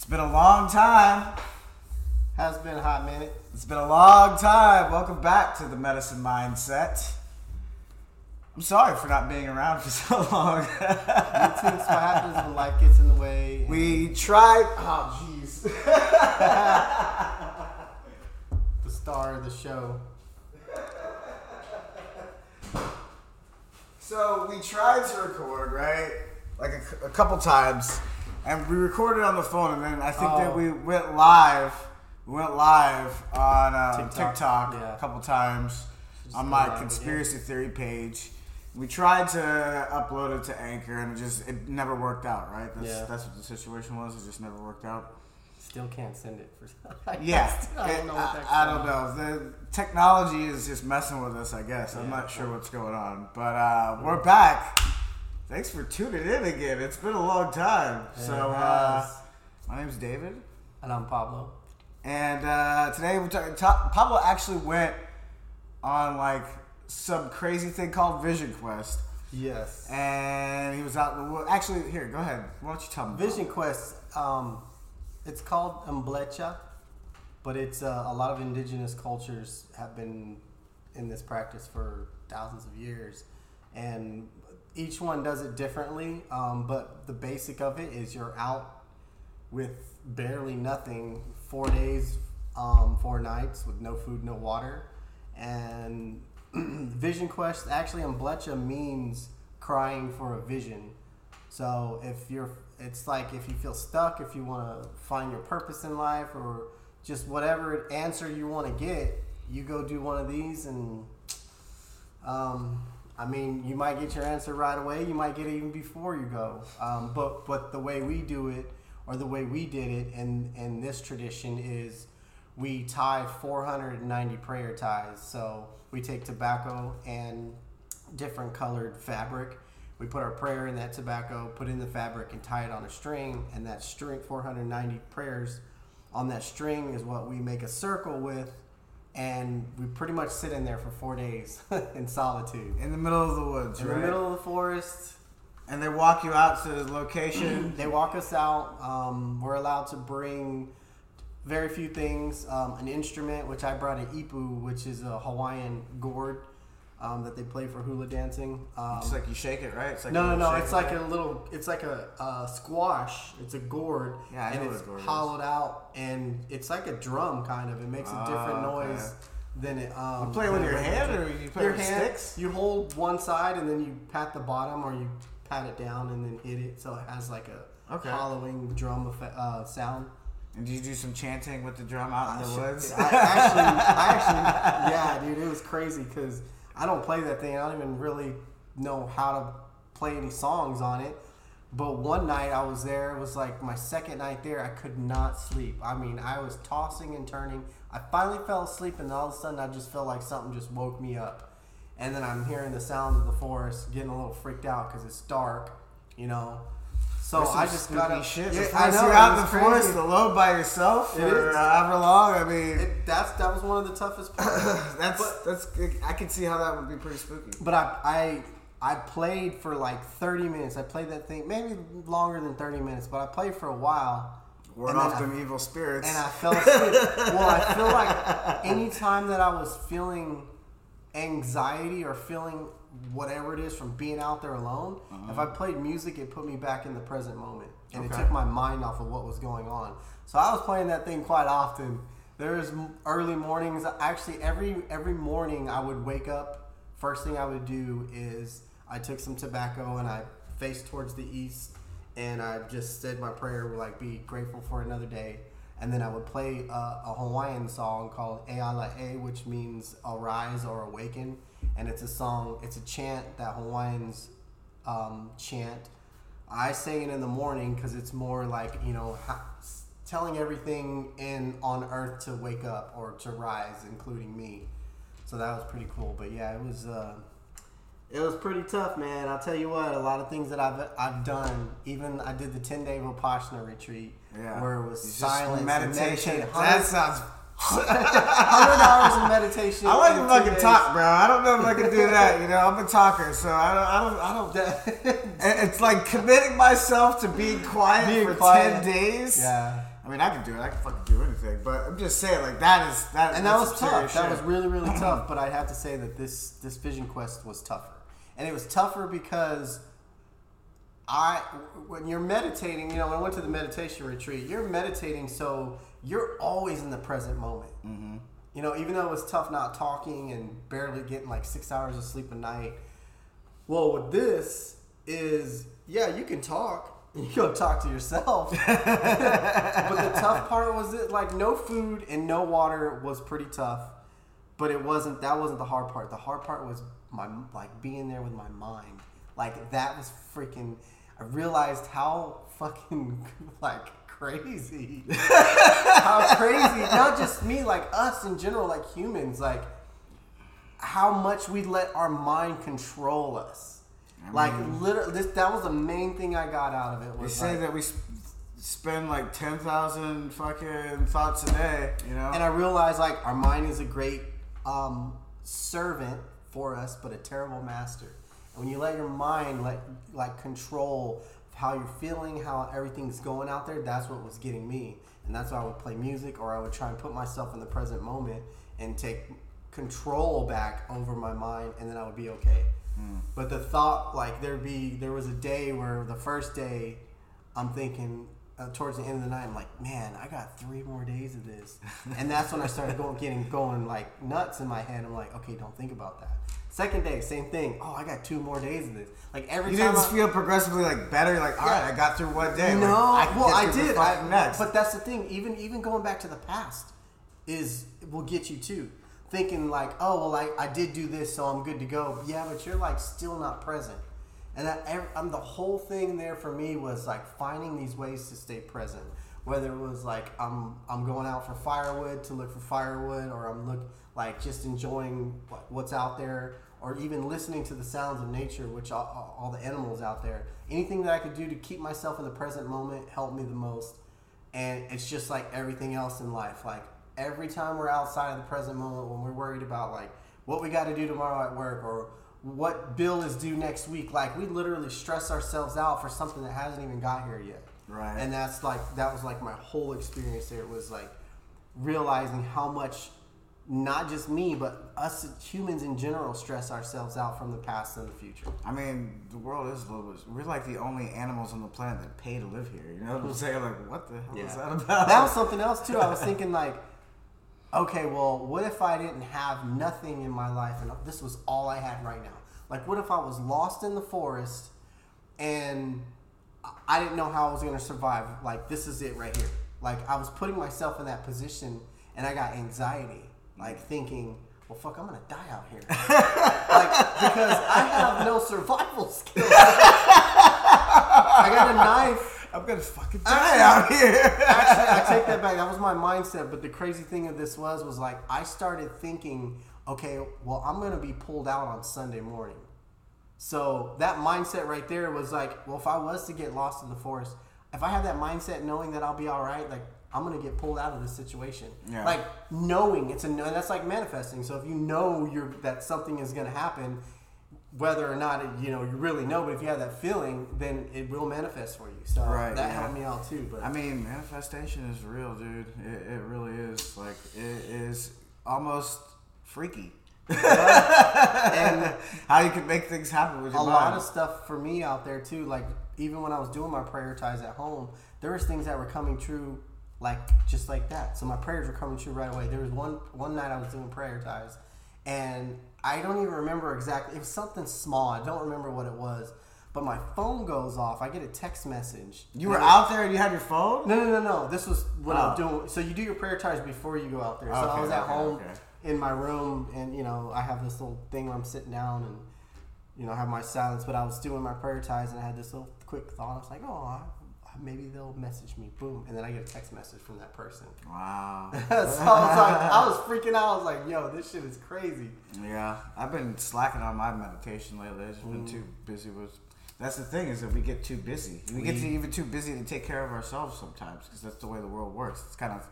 It's been a long time. Has been a hot minute. It's been a long time. Welcome back to the Medicine Mindset. I'm sorry for not being around for so long. That's what happens when life gets in the way. we tried. Oh, jeez. the star of the show. So we tried to record, right? Like a, a couple times, and we recorded on the phone, and then I think that Oh. we went live. We went live on uh, TikTok, TikTok, yeah. a couple times Just on my conspiracy theory page. We tried to upload it to Anchor, and it just it never worked out. Right? That's, Yeah. that's what the situation was. It just never worked out. Still can't send it for. I Yeah, I don't know I, I don't know. The technology is just messing with us. I guess I'm not sure what's going on, but uh, we're back. Thanks for tuning in again. It's been a long time. It So uh, my name's David, And I'm Pablo. and uh, today we're talking. Ta- Pablo actually went on like some crazy thing called Vision Quest, Yes. and he was out in the wo- Actually, here, go ahead. Why don't you tell me? about Vision Quest. Um, it's called Umblecha, but it's uh, a lot of indigenous cultures have been in this practice for thousands of years, and each one does it differently. Um, but the basic of it is you're out with barely nothing, four days, um, four nights with no food, no water, and Vision Quest. Actually, in Umblecha means crying for a vision. So if you're, it's like if you feel stuck, if you want to find your purpose in life, or just whatever answer you want to get, you go do one of these, and um, I mean, you might get your answer right away. You might get it even before you go. Um, but but the way we do it, or the way we did it in in this tradition is, we tie 490 prayer ties. So we take tobacco and different colored fabric. We put our prayer in that tobacco, put in the fabric, and tie it on a string. And that string, 490 prayers on that string, is what we make a circle with. And we pretty much sit in there for four days in solitude. in the middle of the woods, In right? the middle of the forest, and they walk you out to the location. they walk us out. Um, we're allowed to bring very few things. Um, an instrument, which I brought an ipu, which is a Hawaiian gourd um, that they play for hula dancing. Um, It's like you shake it, right? It's like no, a no, little no. It's it, like right? a little. It's like a, uh squash. It's a gourd, Yeah, I know and it's a gourd is. hollowed out, and it's like a drum kind of. It makes a different Oh, okay. noise than it. Um, You play it with your hand, or you play your with hand, sticks? You hold one side, and then you pat the bottom, or you pat it down, and then hit it, so it has like a Okay. hollowing drum effect, uh, sound. And did you do some chanting with the drum out in the woods? I actually, I actually, yeah, dude, it was crazy because I don't play that thing. I don't even really know how to play any songs on it. But one night I was there. It was like my second night there. I could not sleep. I mean, I was tossing and turning. I finally fell asleep, and all of a sudden I just felt like something just woke me up. And then I'm hearing the sounds of the forest, getting a little freaked out because it's dark, you know. So I just got up. shit. Yeah, I know, you're out in the crazy. forest alone by yourself It for is. however long. I mean, It, that's that was one of the toughest parts. that's but- that's. I can see how that would be pretty spooky. But I, I I played for like 30 minutes. I played that thing maybe longer than 30 minutes, but I played for a while. Ward off them evil spirits. And I fell asleep. well, I feel like anytime that I was feeling anxiety or feeling whatever it is from being out there alone, if uh-huh. I played music, it put me back in the present moment. And it took my mind off of what was going on. So I was playing that thing quite often. There's early mornings. Actually, every every morning I would wake up. First thing I would do is I took some tobacco and I faced towards the east, and I just said my prayer, like be grateful for another day. And then I would play a, a Hawaiian song called Eala E, which means arise or awaken. And it's a song, it's a chant that Hawaiians um, chant. I say it in the morning because it's more like, you know, ha- telling everything in on earth to wake up or to rise, including me. So that was pretty cool. But yeah, it was. Uh, it was pretty tough, man. I'll tell you what. A lot of things that I've I've done. Even I did the ten day vipassana retreat, yeah. where it was It's silence, meditation. and That sounds. Hundred hours of meditation. I like to fucking days. talk, bro. I don't know if I can do that. You know, I'm a talker, so I don't. I don't. I don't. It's like committing myself to being quiet Being for quiet. ten days. yeah. I mean, I can do it. I can fucking do anything. But I'm just saying, like that is that. and that was tough. serious That was really really tough. But I have to say that this this Vision Quest was tougher, and it was tougher because I when you're meditating, you know, when I went to the meditation retreat, you're meditating, so you're always in the present moment. Mm-hmm. You know, even though it was tough not talking and barely getting like six hours of sleep a night. Well, with this is yeah, you can talk. You go talk to yourself. but the tough part was it like no food and no water was pretty tough. But it wasn't that wasn't the hard part. The hard part was my like being there with my mind. Like that was freaking I realized how fucking like crazy. how crazy. Not just me, like us in general, like humans, like how much we let our mind control us. like literally, this that was the main thing I got out of it. They Was say like- that we sp- spend like ten thousand fucking thoughts a day. You know. and I realized like our mind is a great um, servant for us, but a terrible master. And when you let your mind let like control how you're feeling, how everything's going out there, that's what was getting me. And that's why I would play music, or I would try and put myself in the present moment and take control back over my mind, and then I would be okay. Hmm. But the thought, like there'd be, there was a day where the first day, I'm thinking uh, towards the end of the night, I'm like, man, I got three more days of this, and that's when I started going, getting going like nuts in my head. I'm like, okay, don't think about that. Second day, same thing. Oh, I got two more days of this. Like every you time didn't I, feel progressively like better. Like, all right, Yeah. I got through one day. Like, no, I well, I did. I, next. But that's the thing. Even even going back to the past is will get you too. Thinking like, oh well, I, I did do this, so I'm good to go. Yeah, but you're like still not present. And um, the whole thing there for me was like finding these ways to stay present. Whether it was like I'm I'm going out for firewood to look for firewood, or I'm look like just enjoying what- what's out there, or even listening to the sounds of nature, which all, all the animals out there. Anything that I could do to keep myself in the present moment helped me the most. And it's just like everything else in life. Like every time we're outside of the present moment, when we're worried about like what we got to do tomorrow at work or what bill is due next week, like we literally stress ourselves out for something that hasn't even got here yet. Right. And that's like that was like my whole experience there was like realizing how much not just me but us humans in general stress ourselves out from the past and the future. I mean, the world is a little bit. We're like the only animals on the planet that pay to live here. You know what I'm hmm. saying? Like, what the hell is that about? That was something else too. I was thinking like, okay, well, what if I didn't have nothing in my life and this was all I had right now? Like, what if I was lost in the forest and I didn't know how I was going to survive? Like, this is it right here. Like, I was putting myself in that position and I got anxiety, like thinking, well, fuck, I'm gonna die out here, like because I have no survival skills. I got a knife. I'm gonna fucking die out here. Actually, I take that back. That was my mindset. But the crazy thing of this was, was like I started thinking, okay, well, I'm gonna be pulled out on Sunday morning. So that mindset right there was like, well, if I was to get lost in the forest, if I have that mindset, knowing that I'll be all right, like I'm gonna get pulled out of this situation. Yeah. Like knowing it's a no, that's like manifesting. So if you know you're that something is gonna happen, whether or not it, you know you really know, but if you have that feeling, then it will manifest for you. So Right, that yeah. helped me out too. But I mean, manifestation is real, dude. It, it really is. Like, it is almost freaky. and How you can make things happen with a your lot of stuff for me out there too. Like even when I was doing my prayer ties at home, there was things that were coming true, like just like that. So my prayers were coming true right away. There was one one night I was doing prayer ties, and I don't even remember exactly. It was something small. I don't remember what it was. But my phone goes off. I get a text message. you were out there and you had your phone? No, no, no, no. This was what I'm Oh. doing. So you do your prayer ties before you go out there. So I was at okay, home okay. in my room, and you know I have this little thing where I'm sitting down and you know I have my silence. But I was doing my prayer ties, and I had this little quick thought. I was like, oh, I- maybe they'll message me. Boom, and then I get a text message from that person. Wow. so I was like, I was freaking out. I was like, yo, this shit is crazy. Yeah, I've been slacking on my meditation lately. I've just been mm. too busy with. That's the thing is that we get too busy. We, get to even too busy to take care of ourselves sometimes because that's the way the world works. It's kind of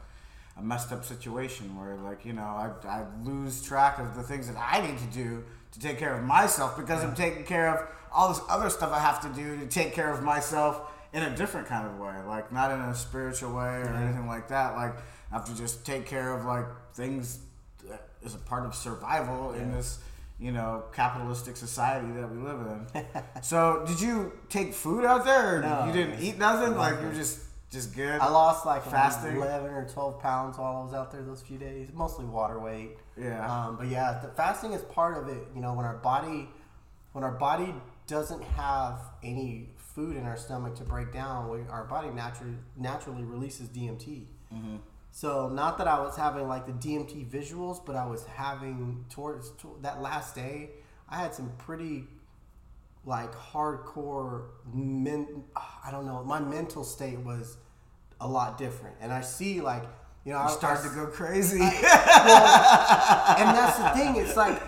a messed up situation where, like, you know, I, I lose track of the things that I need to do to take care of myself because I'm taking care of all this other stuff I have to do to take care of myself in a different kind of way, like not in a spiritual way or anything like that. Like I have to just take care of like things is a part of survival in this, you know, capitalistic society that we live in. so, did you take food out there, or No. you didn't eat nothing? Like you're just just good. I lost like Fasting? 11 or 12 pounds while I was out there those few days, mostly water weight. Yeah. Um, but yeah, the fasting is part of it. You know, when our body, when our body doesn't have any food in our stomach to break down, we, our body naturally naturally releases DMT. Mm-hmm. So not that I was having like the DMT visuals, but I was having towards to, that last day, I had some pretty like hardcore men I don't know, my mental state was a lot different. And I see like, you know, you I started I- to go crazy. and that's the thing. It's like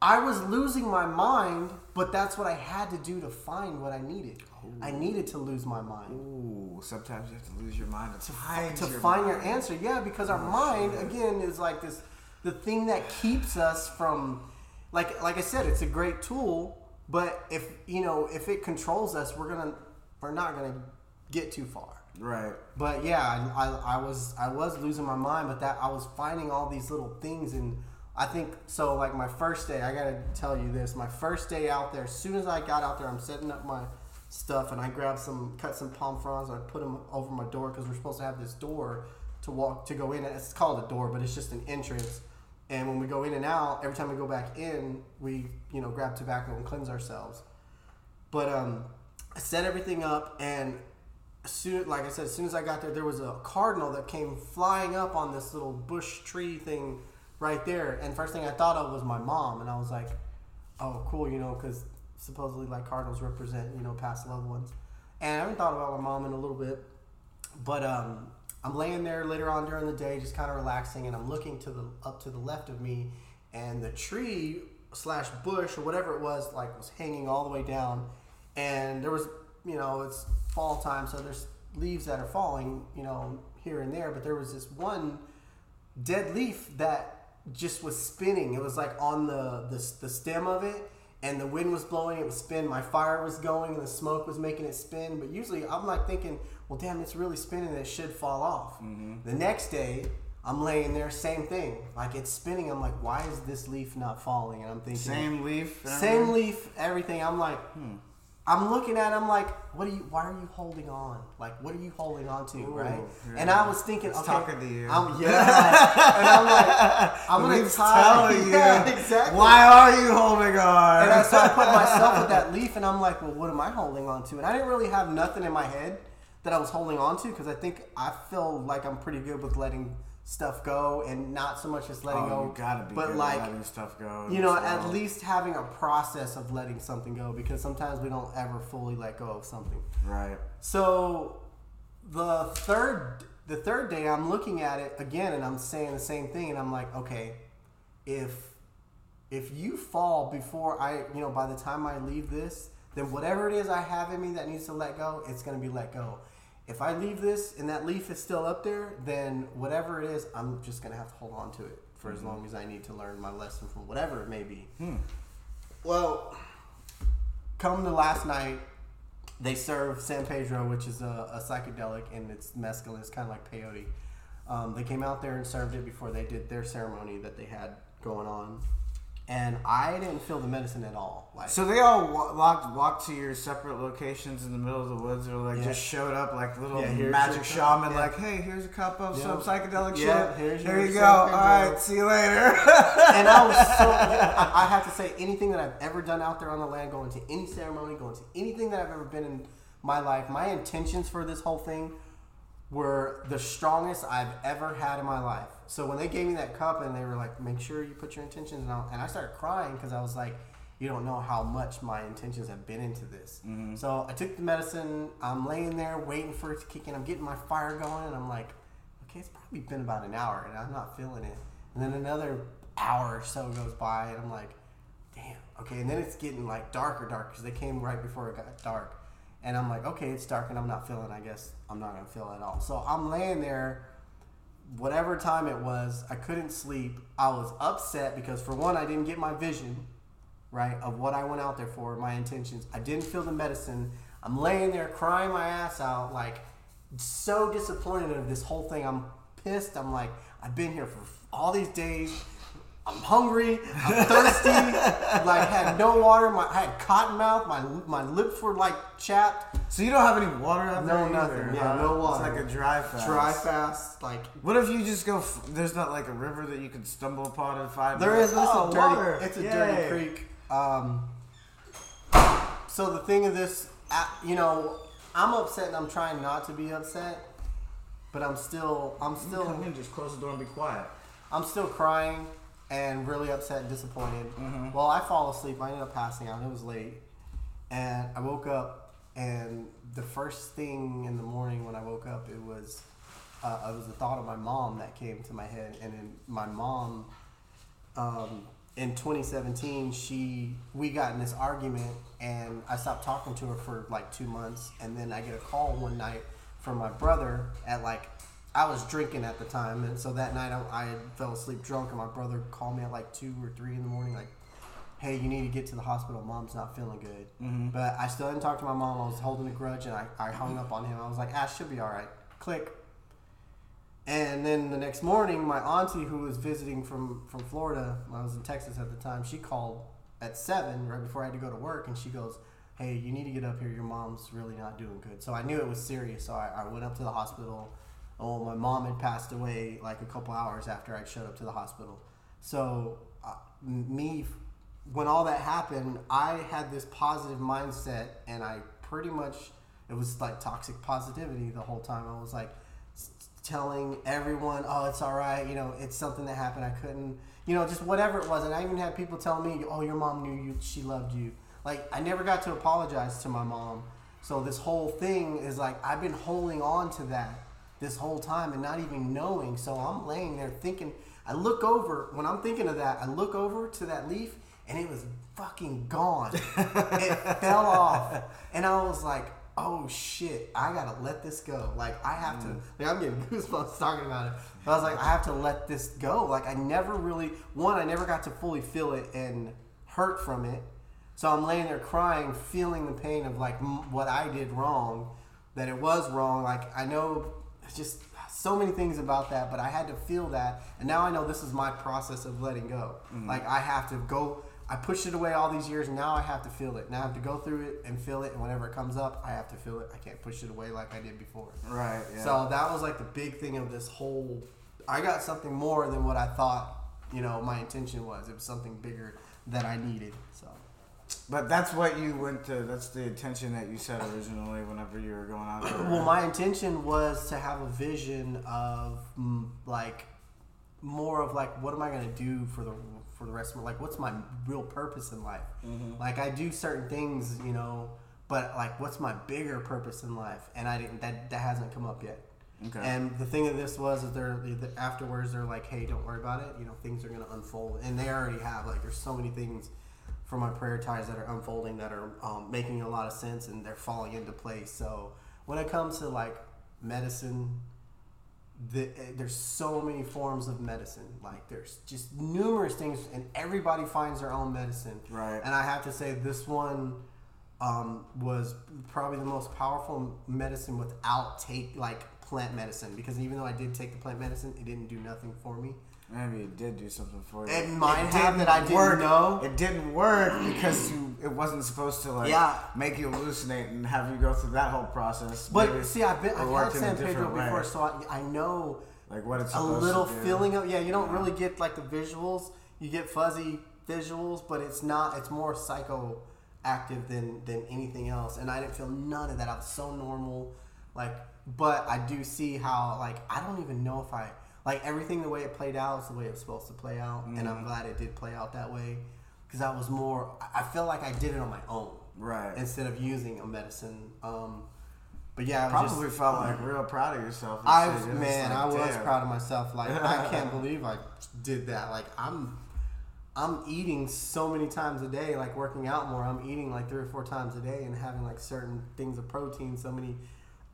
I was losing my mind, but that's what I had to do to find what I needed. I needed to lose my mind Ooh, sometimes you have to lose your mind to find to your find your answer. Yeah, because our oh, mind again is like this the thing that keeps us from like like I said, it's a great tool, but if you know if it controls us, we're gonna we're not gonna get too far. Right. But yeah, I, I, I was I was losing my mind, but that I was finding all these little things, and I think so. Like my first day, I gotta tell you this: my first day out there, as soon as I got out there, I'm setting up my stuff, and I grabbed some cut some palm fronds, and I put them over my door because we're supposed to have this door to walk to go in. It's called a door, but it's just an entrance. And when we go in and out, every time we go back in, we you know grab tobacco and cleanse ourselves. But um, I set everything up, and as soon, like I said, as soon as I got there, there was a cardinal that came flying up on this little bush tree thing right there. And first thing I thought of was my mom, and I was like, "Oh, cool," you know, because supposedly like cardinals represent you know past loved ones. And I haven't thought about my mom in a little bit, but um, I'm laying there later on during the day, just kind of relaxing, and I'm looking to the up to the left of me, and the tree slash bush or whatever it was like was hanging all the way down, and there was you know it's fall time, so there's leaves that are falling you know here and there, but there was this one dead leaf that just was spinning. It was like on the, the the stem of it, and the wind was blowing. It was spin. My fire was going, and the smoke was making it spin. But usually, I'm like thinking, well, damn, it's really spinning. It should fall off. Mm-hmm. The next day. I'm laying there, same thing. Like it's spinning. I'm like, why is this leaf not falling? And I'm thinking, Same leaf. same leaf, everything. I'm like, hmm. I'm looking at. him like, what are you? Why are you holding on? Like, what are you holding on to, right? yeah. And I was thinking, It's okay, talking to you. I'm, yeah, and I'm like, I'm gonna telling you. Yeah, exactly. Why are you holding on? And I, so I put myself with that leaf, and I'm like, well, what am I holding on to? And I didn't really have nothing in my head that I was holding on to because I think I feel like I'm pretty good with letting stuff go and not so much as letting oh, go, you gotta be but like letting stuff go. you know, this at least having a process of letting something go because sometimes we don't ever fully let go of something. Right. So the third the third day I'm looking at it again and I'm saying the same thing and I'm like, okay, if if you fall before I, you know, by the time I leave this, then whatever it is I have in me that needs to let go, it's going to be let go. If I leave this and that leaf is still up there, then whatever it is, I'm just to have to hold on to it for as long as I need to learn my lesson from whatever it may be. Well, come the last night, they serve San Pedro, which is a, a psychedelic, and it's mescaline. It's kind of like peyote. Um, they came out there and served it before they did their ceremony that they had going on, and I didn't feel the medicine at all. Like, So they all wa- walked walked to your separate locations in the middle of the woods, or like Yeah. just showed up like little Yeah, magic shaman, Yeah. like, hey, here's a cup of some psychedelic shit. here's you go. All right, see you later. and I was so. I, I have to say, anything that I've ever done out there on the land, going to any ceremony, going to anything that I've ever been in my life, my intentions for this whole thing were the strongest I've ever had in my life. So when they gave me that cup and they were like, "Make sure you put your intentions," and and I started crying because I was like, "You don't know how much my intentions have been into this." Mm-hmm. So I took the medicine. I'm laying there waiting for it to kick in. I'm getting my fire going, and I'm like, "Okay, it's probably been about an hour, and I'm not feeling it." And then another hour or so goes by, and I'm like, "Damn, okay." And then it's getting like darker, dark because they came right before it got dark. And I'm like, okay, it's dark and I'm not feeling. I guess I'm not gonna feel at all. So I'm laying there, whatever time it was. I couldn't sleep. I was upset because for one, I didn't get my vision, right, of what I went out there for, my intentions. I didn't feel the medicine. I'm laying there crying my ass out, like so disappointed of this whole thing. I'm pissed. I'm like, I've been here for all these days. I'm hungry. I'm thirsty. like had no water. My I had cotton mouth. My my lips were like chapped. So you don't have any water out No, there? nothing. either, Yeah, huh? no water. It's like a dry fast. Dry fast. Like What if you just go? F- there's not like a river that you could stumble upon and find. There is, but it's oh, a dirty. water. It's a Yay. dirty creek. Um, so the thing of this, uh, you know, I'm upset and I'm trying not to be upset, but I'm still, I'm still. Come still, in, just close the door and be quiet. I'm still crying and really upset and disappointed. Well, I fall asleep. I ended up passing out. It was late, and I woke up, and the first thing in the morning when I woke up, it was, uh, it was the thought of my mom that came to my head, and then my mom um, in 2017 she we got in this argument and i stopped talking to her for like two months and then i get a call one night from my brother at like i was drinking at the time and so that night i, I fell asleep drunk and my brother called me at like two or three in the morning like hey you need to get to the hospital mom's not feeling good but i still didn't talk to my mom i was holding a grudge and i, I hung up on him i was like ah she'll be all right click and then the next morning, my auntie, who was visiting from, from Florida, I was in Texas at the time, she called at seven, right before I had to go to work, and she goes, Hey, you need to get up here. Your mom's really not doing good. So I knew it was serious. So I, I went up to the hospital. Oh, my mom had passed away like a couple hours after I showed up to the hospital. So uh, me, when all that happened, I had this positive mindset, and I pretty much, it was like toxic positivity the whole time. I was like, telling everyone, "Oh, it's all right," you know, it's something that happened. I couldn't, you know, just whatever it was. And I even had people tell me, "Oh, your mom knew you; she loved you." Like I never got to apologize to my mom. So this whole thing is like I've been holding on to that this whole time and not even knowing. So I'm laying there thinking. I look over when I'm thinking of that. I look over to that leaf and it was fucking gone. it fell off, and I was like, "Oh shit! I gotta let this go. Like I have to. Mm. Like I'm getting goosebumps talking about it. But I was like, I have to let this go. Like I never really one. I never got to fully feel it and hurt from it. So I'm laying there crying, feeling the pain of like m- what I did wrong, that it was wrong. Like I know just so many things about that, but I had to feel that, and now I know this is my process of letting go. Mm-hmm. Like I have to go. I pushed it away all these years, and now I have to feel it. Now I have to go through it and feel it, and whenever it comes up, I have to feel it. I can't push it away like I did before. Right. Yeah. So that was like the big thing of this whole. I got something more than what I thought. You know, my intention was. It was something bigger that I needed. So. But that's what you went to. That's the intention that you said originally. Whenever you were going out there. Well, my intention was to have a vision of mm, like more of like what am I gonna do for the for the rest of my like what's my real purpose in life? Like I do certain things, you know, but like what's my bigger purpose in life? And I didn't that that hasn't come up yet. Okay. And the thing of this was is they're the- afterwards they're like, hey, don't worry about it. You know, things are gonna unfold, and they already have. Like, there's so many things for my prayer ties that are unfolding that are um, making a lot of sense and they're falling into place. So when it comes to like medicine, the, eh, there's so many forms of medicine. Like there's just numerous things, and everybody finds their own medicine. Right. And I have to say, this one um, was probably the most powerful medicine without take like plant medicine because even though I did take the plant medicine, it didn't do nothing for me. Maybe it did do something for you. It might have didn't that I didn't work. know. It didn't work because you. It wasn't supposed to like Yeah. make you hallucinate and have you go through that whole process. But Maybe see, I've been I've had San Pedro way. before, so I, I know Like what it's a little feeling of yeah. You don't really get like the visuals. You get fuzzy visuals, but it's not. It's more psychoactive than than anything else. And I didn't feel none of that. I was so normal. Like, but I do see how like I don't even know if I like everything the way it played out is the way it was supposed to play out, and Mm-hmm. I'm glad it did play out that way because I was more. I feel like I did it on my own, Right. Instead of using a medicine. Um, but yeah, I was Probably just, felt like real proud of yourself. I was man, like, I was damn. proud of myself. Like I can't believe I did that. Like I'm, I'm eating so many times a day. Like working out more, I'm eating like three or four times a day and having like certain things of protein, so many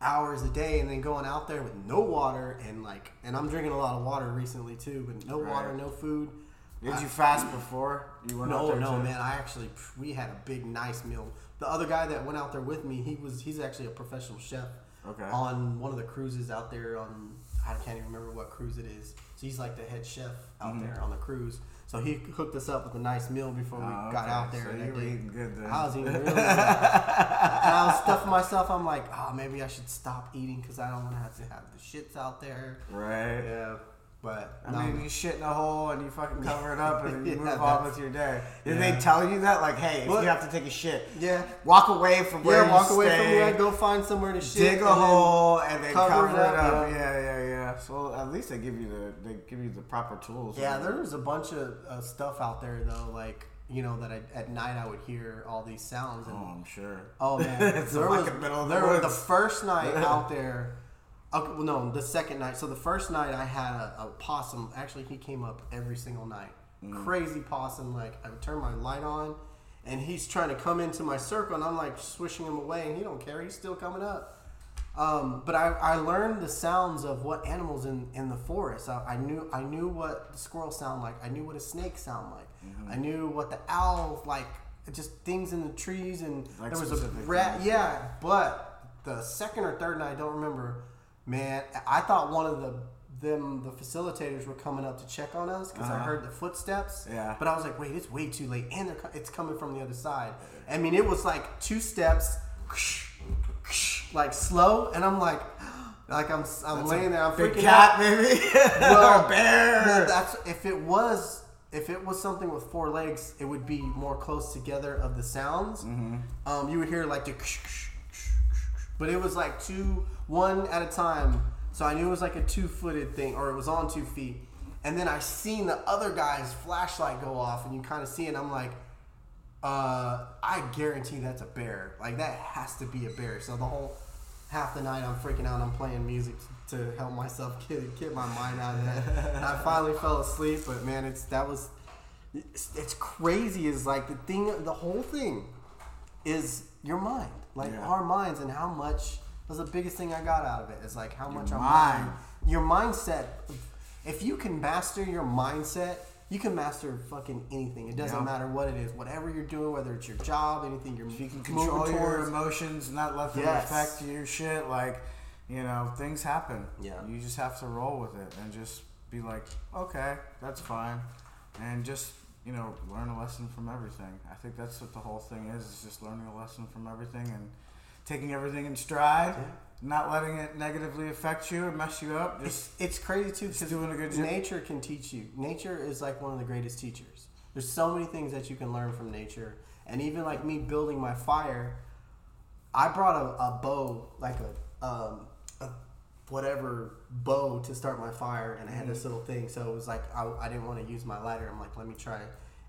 hours a day, and then going out there with no water and like, and I'm drinking a lot of water recently too, but no water, no food. Did you fast before? You went out No, there no, too? man. I actually we had a big, nice meal the other guy that went out there with me, he was he's actually a professional chef Okay. on one of the cruises out there on I can't even remember what cruise it is. So he's like the head chef out Mhm. there on the cruise. So he hooked us up with a nice meal before we Oh, got okay. out there. So that you were day. eating good then. I was eating really good. and I was stuffing myself. I'm like, oh, maybe I should stop eating because I don't want to have to have the shits out there. right. Yeah, but I no. mean, you shit in a hole and you fucking cover it up and you Yeah, move on with your day. Did yeah. they tell you that? Like, hey, if What? you have to take a shit, yeah, walk away from where you're going. yeah. Walk away from there, go find somewhere to shit. dig a and hole, and then cover cover, it it up, up. yeah. Yeah, yeah, yeah. So at least they give you the they give you the proper tools. Yeah, there was a bunch of uh, stuff out there though, like you know that I, at night I would hear all these sounds and Oh, I'm sure. Oh man, It's there like was the middle of the there was the first night out there. Okay, well, no, the second night. So the first night I had a, a possum. Actually, he came up every single night. Mm. Crazy possum. Like I would turn my light on, and he's trying to come into my circle, and I'm like swishing him away, and he don't care. He's still coming up. Um, but I, I learned the sounds of what animals in, in the forest. I, I knew I knew what the squirrel sound like. I knew what a snake sound like. Mm-hmm. I knew what the owl like. Just things in the trees and Like there was a rat. things. Yeah, but the second or third night, I don't remember. Man, I thought one of the them the facilitators were coming up to check on us because I Uh-huh. heard the footsteps. Yeah. But I was like, wait, it's way too late, and they're, co- it's coming from the other side. I mean, it was like two steps, like slow, and I'm like, like I'm I'm laying there, I'm freaking cat, out. maybe. Well, or a bear. Well, that's if it was if it was something with four legs, it would be more close together of the sounds. Mm-hmm. Um, you would hear like the, but it was like two, one at a time. So I knew it was like a two-footed thing, or it was on two feet. And then I seen the other guy's flashlight go off, and you kind of see it. I'm like, uh, I guarantee that's a bear. Like that has to be a bear. So the whole half the night I'm freaking out. I'm playing music to help myself get get my mind out of that. and I finally fell asleep. But man, it's that was it's, it's crazy. Is like the thing. The whole thing is your mind. Like Yeah. our minds and how much was the biggest thing I got out of it. Is like how much our mind. mind, your mindset. If you can master your mindset. You can master fucking anything. It doesn't Yeah. matter what it is. Whatever you're doing, whether it's your job, anything you're If you can control your emotions and not let them Yes. affect your shit, like, you know, things happen. Yeah. You just have to roll with it and just be like, okay, that's fine. And just, you know, learn a lesson from everything. I think that's what the whole thing is, is just learning a lesson from everything and taking everything in stride, Yeah. Not letting it negatively affect you or mess you up. Just It's, it's crazy too because doing a good job. nature can teach you. Nature is like one of the greatest teachers. There's so many things that you can learn from nature, and even like me building my fire, I brought a, a bow, like a, um, a whatever bow to start my fire, and I had this little thing. So it was like I, I didn't want to use my lighter. I'm like, let me try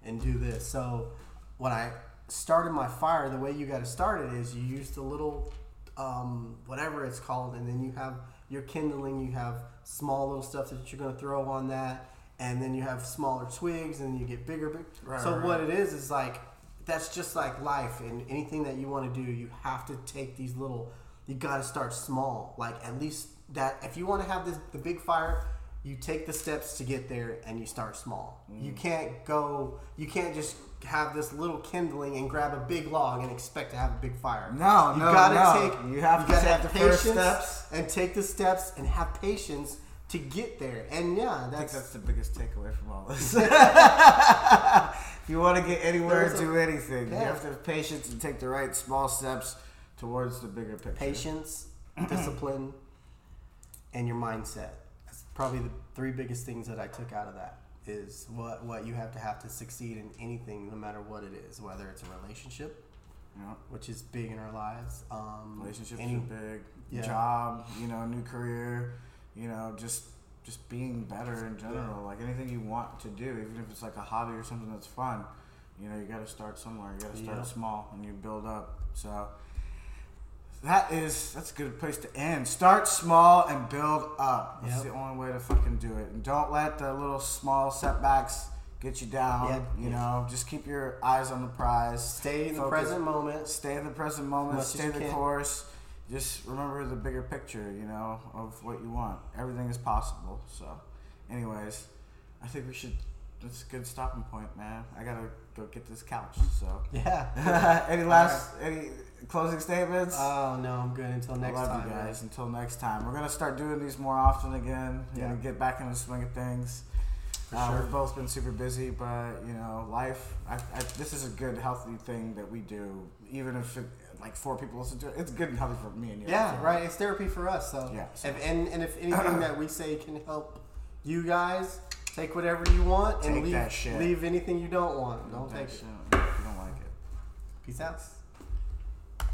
and do this. So when I started my fire, the way you got to start it is you use the little um, whatever it's called, and then you have your kindling. You have small little stuff that you're going to throw on that, and then you have smaller twigs, and you get bigger. big. Right, so right, what it is is like that's just like life, and anything that you want to do, you have to take these little. You got to start small, like at least that. If you want to have this the big fire. You take the steps to get there, and you start small. You Mm. can't go. You can't just have this little kindling and grab a big log and expect to have a big fire. No, you no, gotta no. take. You have to gotta take have the first steps. and take the steps and have patience to get there. And yeah, I think that's, that's the biggest takeaway from all this. if you want to get anywhere, There's a- do anything. You have to have patience and take the right small steps towards the bigger picture. patience, discipline, and your mindset. Probably the three biggest things that I took out of that. Is what what you have to have to succeed in anything, no matter what it is, whether it's a relationship, You know, which is big in our lives. Um, relationships any- are big. yeah. Job, you know, new career, you know, just just being better in general. Yeah. Like anything you want to do, even if it's like a hobby or something that's fun, you know, you got to start somewhere. You got to start Yeah. small and you build up. So that is that's a good place to end. Start small and build up. That's Yep. the only way to fucking do it. And don't let the little small setbacks get you down. Yeah. You know, just keep your eyes on the prize. Stay in the present moment. Stay in the present moment. Stay the can. course. Just remember the bigger picture. You know of what you want. Everything is possible. So, anyways, I think we should it's a good stopping point, man. I gotta go get this couch. So, Yeah. any last any closing statements? Oh no, I'm good until next I love time. you man. guys. Until next time, we're gonna start doing these more often again. Yeah. Gonna get back in the swing of things. Uh, sure. We've both been super busy, but you know, life. I, I, this is a good, healthy thing that we do. Even if it, like four people listen to it, it's good and healthy for me and you. Yeah, I right. It's therapy for us. So Yeah, so- If, and and if anything that we say can help you guys, take whatever you want and Take leave shit. leave anything you don't want. Don't take shit. it. If you don't like it. Peace out.